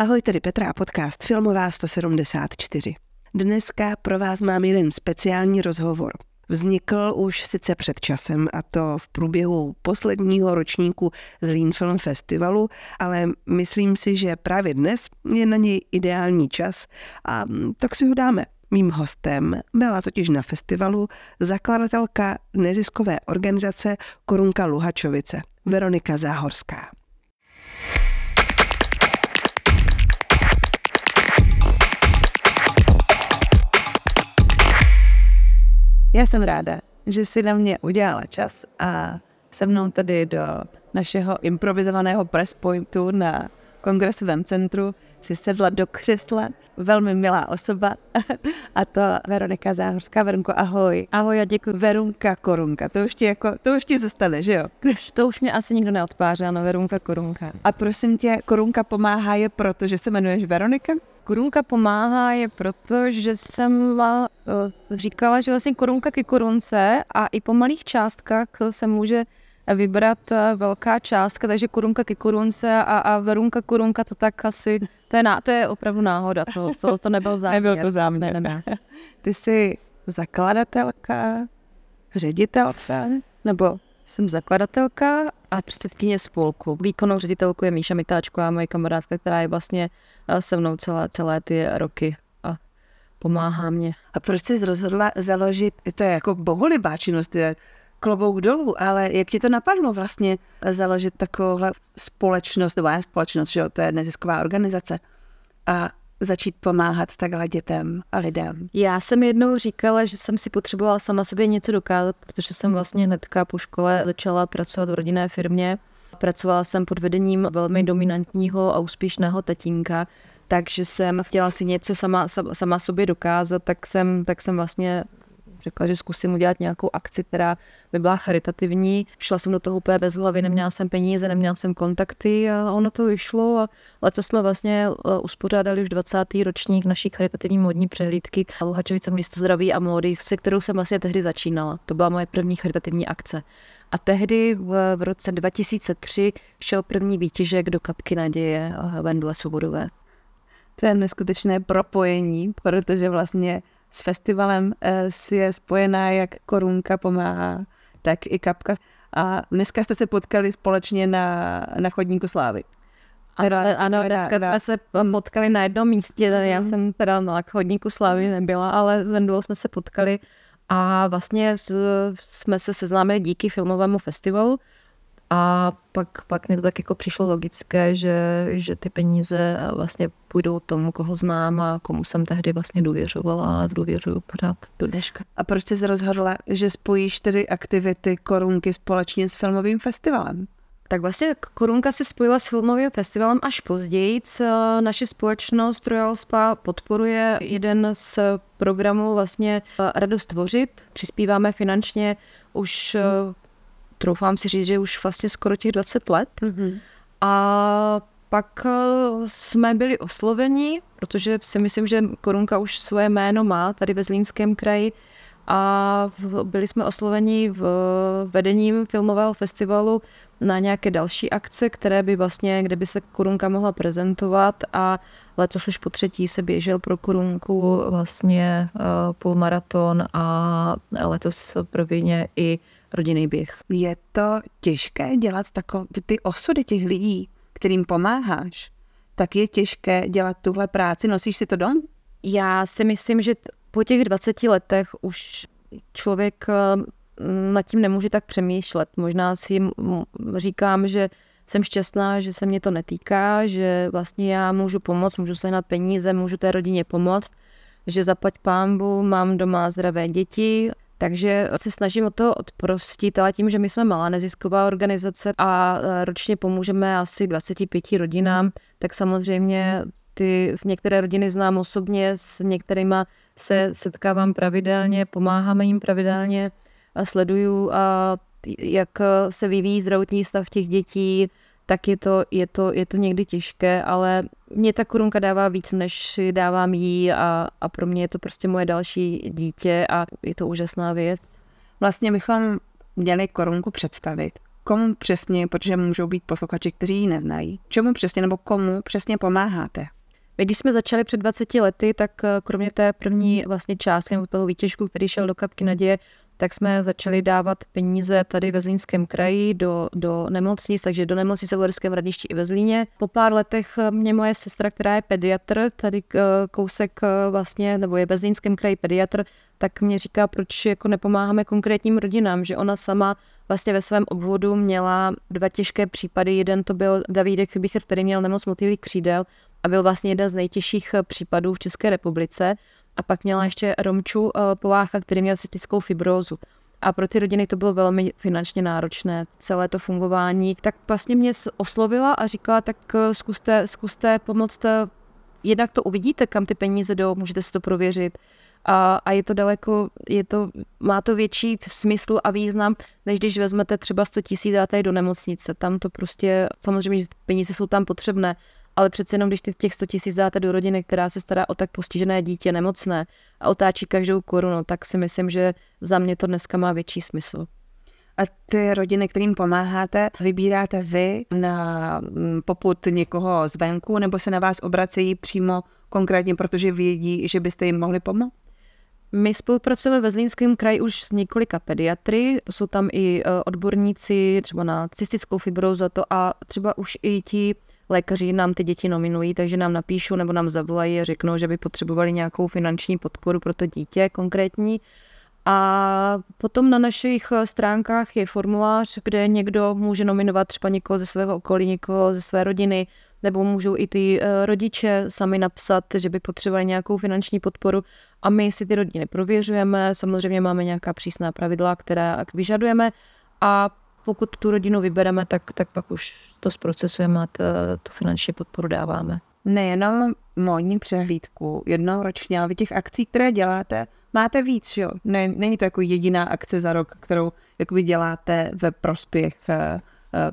Ahoj, tady Petra a podcast Filmová 174. Dneska pro vás mám jeden speciální rozhovor. Vznikl už sice před časem, a to v průběhu posledního ročníku Zlín Film Festivalu, ale myslím si, že právě dnes je na něj ideální čas a tak si ho dáme. Mým hostem byla totiž na festivalu zakladatelka neziskové organizace Korunka Luhačovice, Veronika Záhorská. Já jsem ráda, že si na mě udělala čas a se mnou tady do našeho improvizovaného press pointu na kongresovém centru si sedla do křesla velmi milá osoba a to Veronika Záhorská. Veronko, ahoj. Ahoj a děkuji. Verunka Korunka, to už ti, jako, to už ti zůstane, že jo? To už mě asi nikdo neodpáře, ano, Verunka Korunka. A prosím tě, Korunka pomáhá je proto, že se jmenuješ Veronika? Korunka pomáhá je proto, že jsem uh, říkala, že vlastně korunka ke korunce a i po malých částkách se může vybrat uh, velká částka, takže korunka ke korunce a, a verunka korunka to tak asi, to je, ná, to je opravdu náhoda, to, to, to nebyl záměr. Nebyl to záměr. Ne, ne, ne. Ty jsi zakladatelka, ředitelka, nebo jsem zakladatelka a předsedkyně spolku. Výkonnou ředitelku je Míša Mitáčková, moje kamarádka, která je vlastně eh, se mnou celé, celé ty roky a pomáhá mě. A proč jsi rozhodla založit, to je jako bohulibá činnost, je klobouk dolů, ale jak ti to napadlo vlastně založit takovouhle společnost, nebo ne společnost, že jo, to je nezisková organizace a začít pomáhat takhle dětem a lidem? Já jsem jednou říkala, že jsem si potřebovala sama sobě něco dokázat, protože jsem vlastně hnedka po škole začala pracovat v rodinné firmě. Pracovala jsem pod vedením velmi dominantního a úspěšného tatínka, takže jsem chtěla si něco sama, sama sobě dokázat, tak jsem, tak jsem vlastně řekla, že zkusím udělat nějakou akci, která by byla charitativní. Šla jsem do toho úplně bez hlavy, neměla jsem peníze, neměla jsem kontakty a ono to vyšlo a letos jsme vlastně eh, uspořádali už 20. ročník naší charitativní modní přehlídky Luhačovice město zdraví a módy, se kterou jsem vlastně tehdy začínala. To byla moje první charitativní akce. A tehdy v, v roce 2003 šel první výtěžek do kapky naděje Vendule Svobodové. To je neskutečné propojení, protože vlastně s festivalem eh, si je spojená jak korunka pomáhá, tak i kapka. A dneska jste se potkali společně na, na chodníku slávy. Teda, ano, dneska jsme se potkali na jednom místě, já mhm. jsem teda na chodníku slávy nebyla, ale s Vendulou jsme se potkali a vlastně jsme se seznámili díky filmovému festivalu, a pak, pak mi to tak jako přišlo logické, že, že ty peníze vlastně půjdou tomu, koho znám a komu jsem tehdy vlastně důvěřovala a důvěřuju pořád do dneška. A proč jsi rozhodla, že spojíš tedy aktivity Korunky společně s filmovým festivalem? Tak vlastně Korunka se spojila s filmovým festivalem až později. Naše společnost Royal Spa podporuje jeden z programů vlastně Radost tvořit. Přispíváme finančně už hmm troufám si říct, že už vlastně skoro těch 20 let. Mm-hmm. A pak eh, jsme byli osloveni, protože si myslím, že Korunka už svoje jméno má tady ve Zlínském kraji a byli jsme osloveni v vedením filmového festivalu na nějaké další akce, které by vlastně, kde by se Korunka mohla prezentovat a letos už po třetí se běžel pro Korunku vlastně eh, půlmaraton a letos provině i rodinný běh. Je to těžké dělat takové ty osudy těch lidí, kterým pomáháš, tak je těžké dělat tuhle práci. Nosíš si to dom? Já si myslím, že po těch 20 letech už člověk eh, nad tím nemůže tak přemýšlet. Možná si říkám, že jsem šťastná, že se mě to netýká, že vlastně já můžu pomoct, můžu sehnat peníze, můžu té rodině pomoct, že zaplať pámbu, mám doma zdravé děti, takže se snažím o to odprostit, ale tím, že my jsme malá nezisková organizace a e, ročně pomůžeme asi 25 rodinám, tak samozřejmě ty některé rodiny znám osobně, s některými se setkávám pravidelně, pomáháme jim pravidelně, a sleduju, a jak se vyvíjí zdravotní stav těch dětí, tak je to, je to, je to někdy těžké, ale mě ta korunka dává víc, než si dávám jí a, a pro mě je to prostě moje další dítě a je to úžasná věc. Vlastně bychom měli korunku představit. komu přesně, protože můžou být posluchači, kteří ji neznají, čemu přesně nebo komu přesně pomáháte? My, když jsme začali před 20 lety, tak eh, kromě té první vlastně částky nebo toho výtěžku, který šel do kapky naděje, tak jsme začali dávat peníze tady ve Zlínském kraji do, do nemocnic, takže do nemocnice v Uherském radišti i ve Zlíně. Po pár letech mě moje sestra, která je pediatr, tady eh, kousek eh, vlastně, nebo je ve Zlínském kraji pediatr, tak mě říká, proč jako nepomáháme konkrétním rodinám, že ona sama vlastně ve svém obvodu měla dva těžké případy. Jeden to byl Davídek Fibicher, který měl nemoc motýlých křídel a byl vlastně jeden z nejtěžších eh, případů v České republice. A pak měla ještě Romču eh, Polácha, který měl cystickou fibrózu. A pro ty rodiny to bylo velmi finančně náročné, celé to fungování. Tak vlastně mě oslovila a říkala, tak eh, zkuste, zkuste pomoct, jednak to uvidíte, kam ty peníze jdou, můžete si to prověřit. A, a je to daleko, je to, má to větší smysl a význam, než když vezmete třeba 100 tisíc dáte do nemocnice. Tam to prostě, samozřejmě, že peníze jsou tam potřebné, ale přece jenom, když těch 100 tisíc dáte do rodiny, která se stará o tak postižené dítě, nemocné a otáčí každou korunu, tak si myslím, že za mě to dneska má větší smysl. A ty rodiny, kterým pomáháte, vybíráte vy na mm, poput někoho zvenku, nebo se na vás obracejí přímo konkrétně, protože vědí, že byste jim mohli pomoct? My spolupracujeme ve Zlínském kraji už s několika pediatry, jsou tam i e, odborníci třeba na cystickou fibrozu a třeba už i ti lékaři nám ty děti nominují, takže nám napíšou nebo nám zavolají a řeknou, že by potřebovali nějakou finanční podporu pro to dítě konkrétní. A potom na našich stránkách je formulář, kde někdo může nominovat třeba někoho ze svého okolí, někoho ze své rodiny, nebo můžou i ty e, rodiče sami napsat, že by potřebovali nějakou finanční podporu a my si ty rodiny prověřujeme, samozřejmě máme nějaká přísná pravidla, která vyžadujeme a pokud tu rodinu vybereme, tak, tak pak už to zprocesujeme a tu finanční podporu dáváme. Nejenom módní přehlídku jednou ročně, ale vy těch akcí, které děláte, máte víc, jo? Ne, není to jako jediná akce za rok, kterou jakoby děláte ve prospěch uh,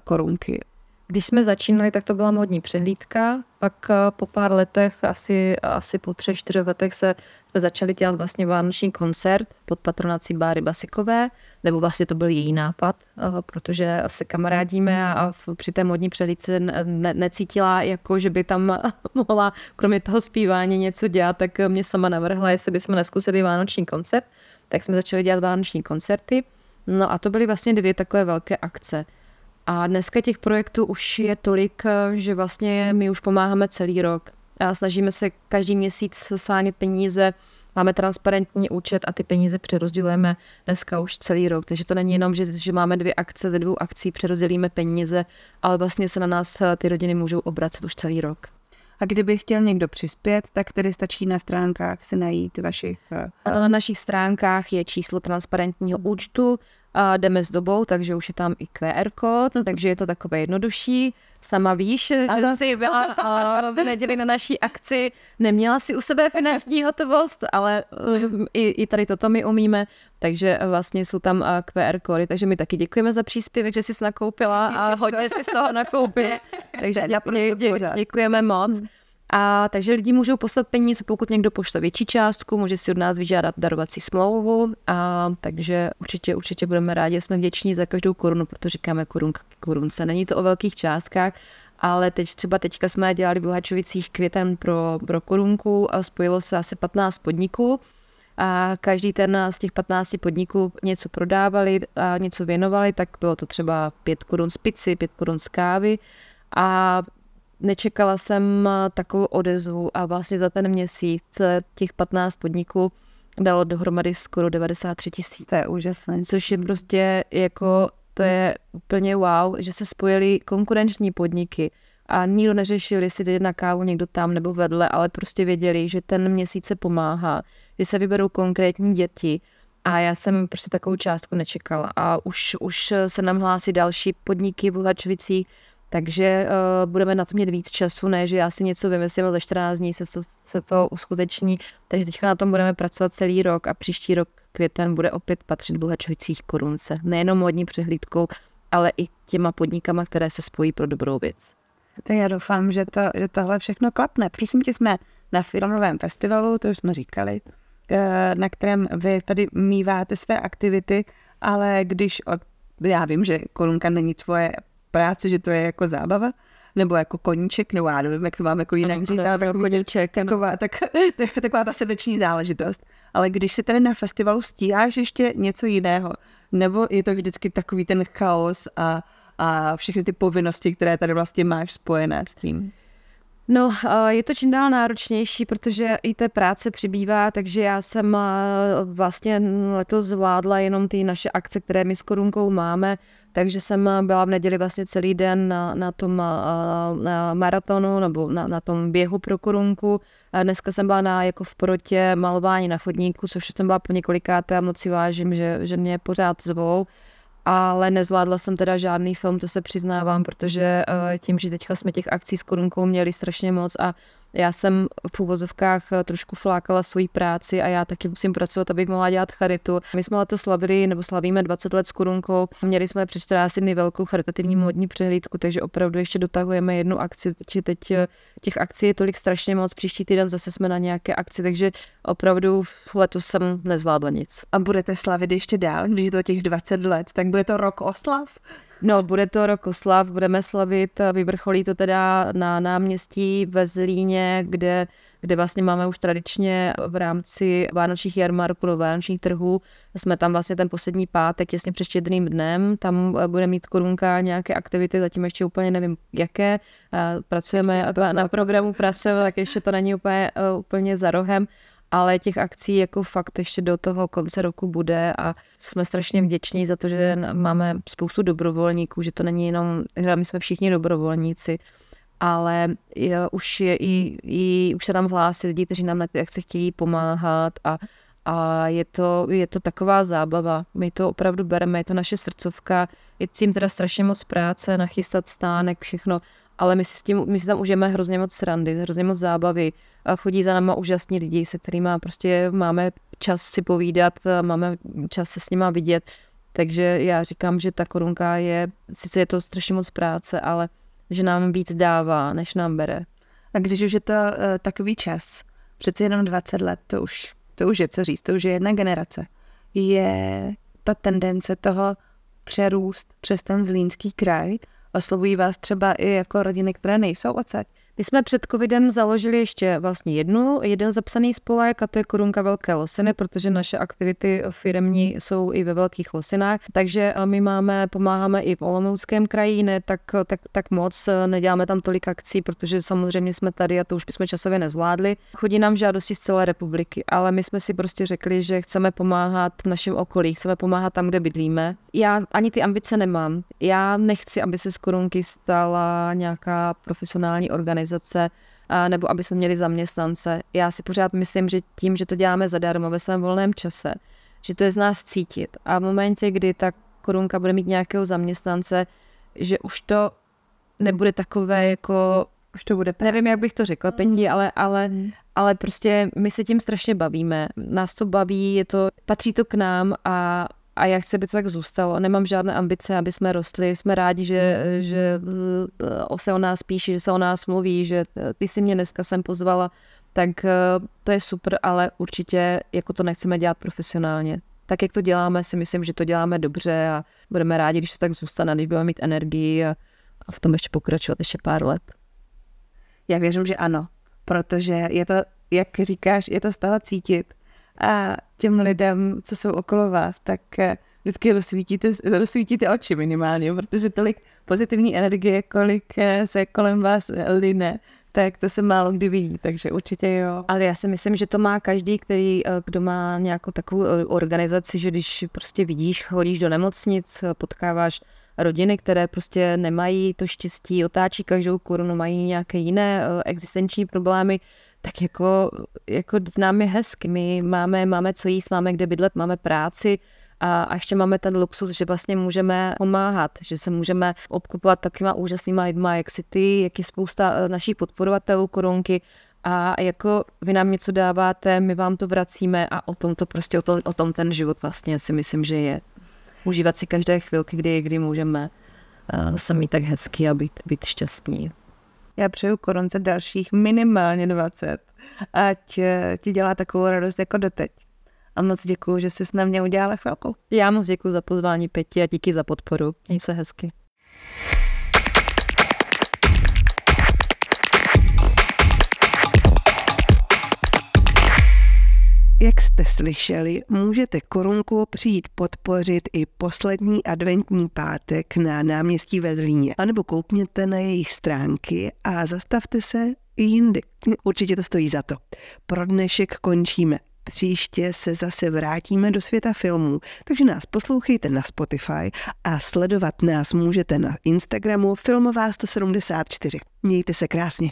korunky. Když jsme začínali, tak to byla modní přehlídka, pak eh, po pár letech, asi, asi po třech, čtyřech letech se, jsme začali dělat vlastně vánoční koncert pod patronací Báry Basikové, nebo vlastně to byl její nápad, eh, protože se kamarádíme a při té modní přehlídce ne, necítila, jako že by tam mohla kromě toho zpívání něco dělat, tak mě sama navrhla, jestli bychom neskusili vánoční koncert, tak jsme začali dělat vánoční koncerty. No a to byly vlastně dvě takové velké akce. A dneska těch projektů už je tolik, že vlastně my už pomáháme celý rok. A snažíme se každý měsíc sánět peníze, máme transparentní účet a ty peníze přerozdělujeme dneska už celý rok. Takže to není jenom, že, že máme dvě akce, ze dvou akcí přerozdělíme peníze, ale vlastně se na nás ty rodiny můžou obracet už celý rok. A kdyby chtěl někdo přispět, tak tedy stačí na stránkách si najít vašich... Na našich stránkách je číslo transparentního účtu, a jdeme s dobou, takže už je tam i QR kód, takže je to takové jednodušší. Sama víš, že jsi byla v neděli na naší akci, neměla si u sebe finanční hotovost, ale i, i tady toto my umíme, takže vlastně jsou tam QR kódy, takže my taky děkujeme za příspěvek, že jsi nakoupila a hodně jsi z toho nakoupila. Takže děkujeme moc. A takže lidi můžou poslat peníze, pokud někdo pošle větší částku, může si od nás vyžádat darovací smlouvu. A takže určitě, určitě budeme rádi, jsme vděční za každou korunu, protože říkáme korunka korunce. Není to o velkých částkách, ale teď třeba teďka jsme dělali v Luhačovicích květem pro, pro korunku a spojilo se asi 15 podniků a každý ten z těch 15 podniků něco prodávali a něco věnovali, tak bylo to třeba 5 korun z pici, 5 korun z kávy a nečekala jsem eh, takovou odezvu a vlastně za ten měsíc eh, těch 15 podniků dalo dohromady skoro 93 tisíc. To je úžasné. Což je prostě jako, to je úplně wow, že se spojily konkurenční podniky a nikdo neřešil, jestli jde na kávu někdo tam nebo vedle, ale prostě věděli, že ten měsíc se pomáhá, že se vyberou konkrétní děti a já jsem prostě takovou částku nečekala. A už, už se nám hlásí další podniky v Luhačovicích, takže uh, budeme na to mít víc času, ne, že já si něco vymyslím a za 14 dní se to, se to uskuteční. Takže teďka na tom budeme pracovat celý rok a příští rok květen bude opět patřit Bohačovicích korunce. Nejenom modní přehlídkou, ale i těma podnikama, které se spojí pro dobrou věc. Tak já doufám, že, to, že tohle všechno klapne. Prosím tě, jsme na filmovém festivalu, to už jsme říkali, eh, na kterém vy tady míváte své aktivity, ale když od já vím, že korunka není tvoje práce, že to je jako zábava, nebo jako koníček, nebo já nevím, jak to mám jako jinak říct, ale takový, koníček, taková, tak, tak, taková ta srdeční záležitost. Ale když si tady na festivalu stíháš ještě něco jiného, nebo je to vždycky takový ten chaos a, a všechny ty povinnosti, které tady vlastně máš spojené s tím? No, je to čím dál náročnější, protože i té práce přibývá, takže já jsem vlastně letos zvládla jenom ty naše akce, které my s Korunkou máme, takže jsem byla v neděli vlastně celý den na, na tom na maratonu nebo na, na tom běhu pro Korunku. A dneska jsem byla na, jako v porotě malování na chodníku, což jsem byla po několikáté a moc si vážím, že, že mě pořád zvou ale nezvládla jsem teda žádný film, to se přiznávám, protože uh, tím, že teďka jsme těch akcí s korunkou měli strašně moc a já jsem v úvozovkách eh, trošku flákala svoji práci a já taky musím pracovat, abych mohla dělat charitu. My jsme to slavili, nebo slavíme 20 let s korunkou. Měli jsme před 14 dny velkou charitativní modní přehlídku, takže opravdu ještě dotahujeme jednu akci. Teď, teď eh, těch akcí je tolik strašně moc. Příští týden zase jsme na nějaké akci, takže opravdu letos jsem nezvládla nic. A budete slavit ještě dál, když je to těch 20 let, tak bude to rok oslav? No, bude to rok oslav, budeme slavit, vyvrcholí to teda na náměstí ve Zlíně, kde, kde vlastně máme už tradičně v rámci vánočních jarmarků, vánočních trhů. Jsme tam vlastně ten poslední pátek, těsně před štědrým dnem, tam bude mít korunka nějaké aktivity, zatím ještě úplně nevím jaké. Pracujeme na programu, pracujeme, tak ještě to není úplně, úplně za rohem ale těch akcí jako fakt ještě do toho konce roku bude a jsme strašně vděční za to, že máme spoustu dobrovolníků, že to není jenom, že my jsme všichni dobrovolníci, ale je, už, je i, i, už se nám hlásí lidi, kteří nám na ty akce chtějí pomáhat a, a je to, je to taková zábava. My to opravdu bereme, je to naše srdcovka, je tím teda strašně moc práce, nachystat stánek, všechno, ale my si, s tím, my si tam užijeme hrozně moc srandy, hrozně moc zábavy. A chodí za náma úžasní lidi, se kterými prostě máme čas si povídat, máme čas se s nima vidět. Takže já říkám, že ta korunka je, sice je to strašně moc práce, ale že nám víc dává, než nám bere. A když už je to uh, takový čas, přeci jenom 20 let, to už, to už je co říct, to už je jedna generace. Je ta tendence toho přerůst přes ten zlínský kraj, oslovují vás třeba i jako rodiny, které nejsou odsaď? My jsme před covidem založili ještě vlastně jednu, jeden zapsaný spolek a to je Korunka Velké Losiny, protože naše aktivity firmní jsou i ve Velkých Losinách, takže eh, my máme, pomáháme i v Olomouckém kraji, ne tak, tak, tak moc, eh, neděláme tam tolik akcí, protože samozřejmě jsme tady a to už bychom časově nezvládli. Chodí nám žádosti z celé republiky, ale my jsme si prostě řekli, že chceme pomáhat v našem okolí, chceme pomáhat tam, kde bydlíme. Já ani ty ambice nemám. Já nechci, aby se z Korunky stala nějaká profesionální organizace organizace nebo aby jsme měli zaměstnance. Já si pořád myslím, že tím, že to děláme zadarmo ve svém volném čase, že to je z nás cítit. A v momentě, kdy ta korunka bude mít nějakého zaměstnance, že už to nebude takové jako už to bude Nevím, jak bych to řekla, peníze, ale, ale, ale prostě my se tím strašně bavíme. Nás to baví, je to, patří to k nám a, a já chci, aby to tak zůstalo. Nemám žádné ambice, aby jsme rostli. Jsme rádi, že, že eh, se o nás píše, že se o nás mluví, že eh, ty si mě dneska sem pozvala, tak eh, to je super, ale určitě jako to nechceme dělat profesionálně. Tak, jak to děláme, si myslím, že to děláme dobře a budeme rádi, když to tak zůstane, když budeme mít energii a, a v tom ještě pokračovat ještě pár let. Já věřím, že ano, protože je to, jak říkáš, je to toho cítit a těm lidem, co jsou okolo vás, tak eh, vždycky rozsvítíte, rozsvítíte oči minimálně, protože tolik pozitivní energie, kolik eh, se kolem vás line, tak to se málo kdy vidí, takže určitě jo. Ale já si myslím, že to má každý, který, eh, kdo má nějakou takovou organizaci, že když prostě vidíš, chodíš do nemocnic, potkáváš rodiny, které prostě nemají to štěstí, otáčí každou korunu, mají nějaké jiné existenční problémy, tak jako, jako nám je hezky. My máme, máme co jíst, máme kde bydlet, máme práci, a, a ještě máme ten luxus, že vlastně můžeme pomáhat, že se můžeme obklopovat takovýma úžasnýma lidma, jak si ty, jak je spousta eh, našich podporovatelů korunky a jako vy nám něco dáváte, my vám to vracíme a o tom to prostě, o, to, o tom ten život vlastně si myslím, že je. Užívat si každé chvilky, kdy, kdy můžeme uh, se mít tak hezky a být, být šťastní. Já přeju koronce dalších minimálně 20, ať eh, ti dělá takovou radost jako doteď. A moc děkuji, že jsi s mě udělala chvilku. Já moc děkuji za pozvání Pěti a díky za podporu. Měj se hezky. Jak jste slyšeli, můžete korunku přijít podpořit i poslední adventní pátek na náměstí ve Zlíně. A nebo koukněte na jejich stránky a zastavte se i jindy. Určitě to stojí za to. Pro dnešek končíme. Příště se zase vrátíme do světa filmů, takže nás poslouchejte na Spotify a sledovat nás můžete na Instagramu Filmová 174. Mějte se krásně.